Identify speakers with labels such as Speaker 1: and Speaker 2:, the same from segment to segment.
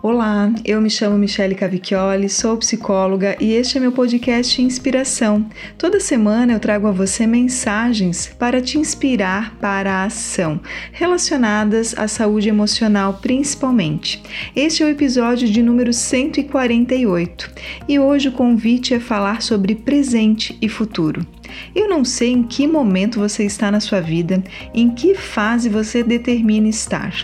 Speaker 1: Olá, eu me chamo Michele Cavicchioli, sou psicóloga e este é meu podcast Inspiração. Toda semana eu trago a você mensagens para te inspirar para a ação, relacionadas à saúde emocional principalmente. Este é o episódio de número 148 e hoje o convite é falar sobre presente e futuro. Eu não sei em que momento você está na sua vida, em que fase você determina estar.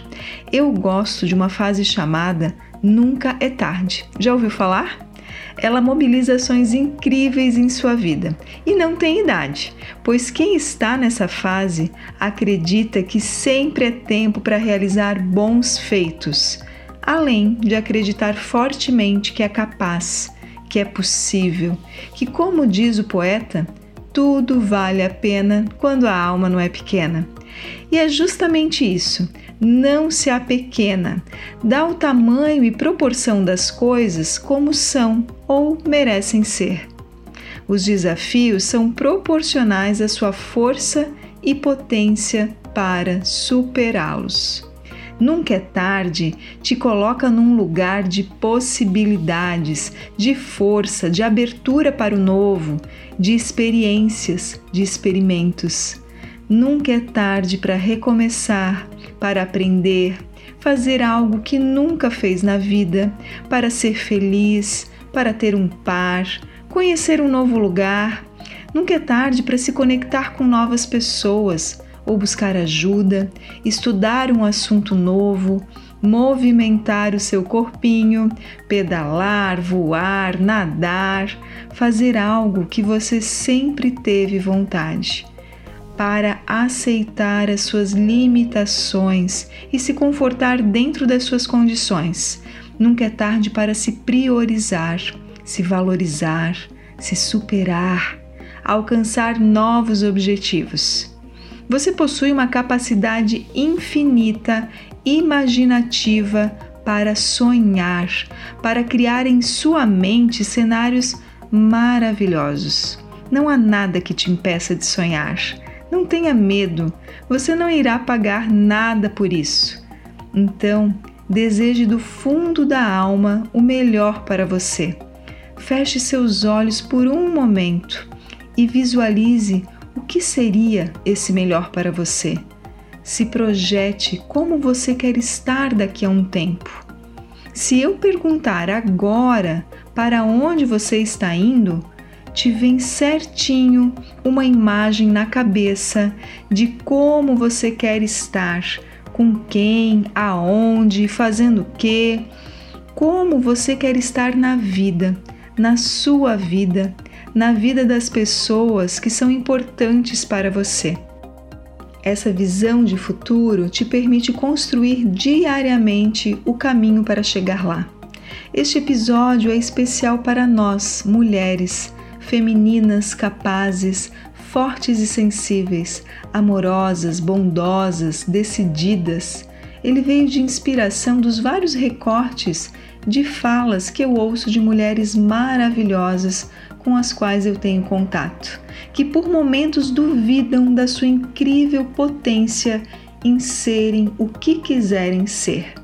Speaker 1: Eu gosto de uma fase chamada Nunca é tarde. Já ouviu falar? Ela mobiliza ações incríveis em sua vida e não tem idade, pois quem está nessa fase acredita que sempre é tempo para realizar bons feitos, além de acreditar fortemente que é capaz, que é possível, que, como diz o poeta, tudo vale a pena quando a alma não é pequena. E é justamente isso. Não se apequena. Dá o tamanho e proporção das coisas como são ou merecem ser. Os desafios são proporcionais à sua força e potência para superá-los. Nunca é tarde te coloca num lugar de possibilidades, de força, de abertura para o novo, de experiências, de experimentos. Nunca é tarde para recomeçar, para aprender, fazer algo que nunca fez na vida, para ser feliz, para ter um par, conhecer um novo lugar. Nunca é tarde para se conectar com novas pessoas ou buscar ajuda, estudar um assunto novo, movimentar o seu corpinho, pedalar, voar, nadar, fazer algo que você sempre teve vontade. Para aceitar as suas limitações e se confortar dentro das suas condições. Nunca é tarde para se priorizar, se valorizar, se superar, alcançar novos objetivos. Você possui uma capacidade infinita, imaginativa para sonhar, para criar em sua mente cenários maravilhosos. Não há nada que te impeça de sonhar. Não tenha medo, você não irá pagar nada por isso. Então, deseje do fundo da alma o melhor para você. Feche seus olhos por um momento e visualize o que seria esse melhor para você? Se projete como você quer estar daqui a um tempo. Se eu perguntar agora para onde você está indo, te vem certinho uma imagem na cabeça de como você quer estar, com quem, aonde, fazendo o quê, como você quer estar na vida, na sua vida, na vida das pessoas que são importantes para você. Essa visão de futuro te permite construir diariamente o caminho para chegar lá. Este episódio é especial para nós, mulheres, femininas capazes, fortes e sensíveis, amorosas, bondosas, decididas. Ele veio de inspiração dos vários recortes de falas que eu ouço de mulheres maravilhosas com as quais eu tenho contato, que por momentos duvidam da sua incrível potência em serem o que quiserem ser.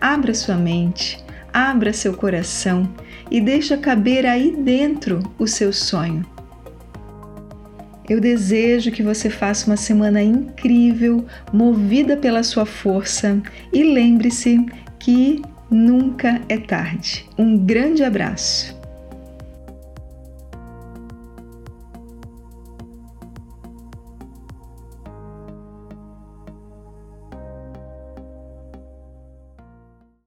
Speaker 1: Abra sua mente, abra seu coração e deixa caber aí dentro o seu sonho. Eu desejo que você faça uma semana incrível, movida pela sua força e lembre-se que nunca é tarde. Um grande abraço.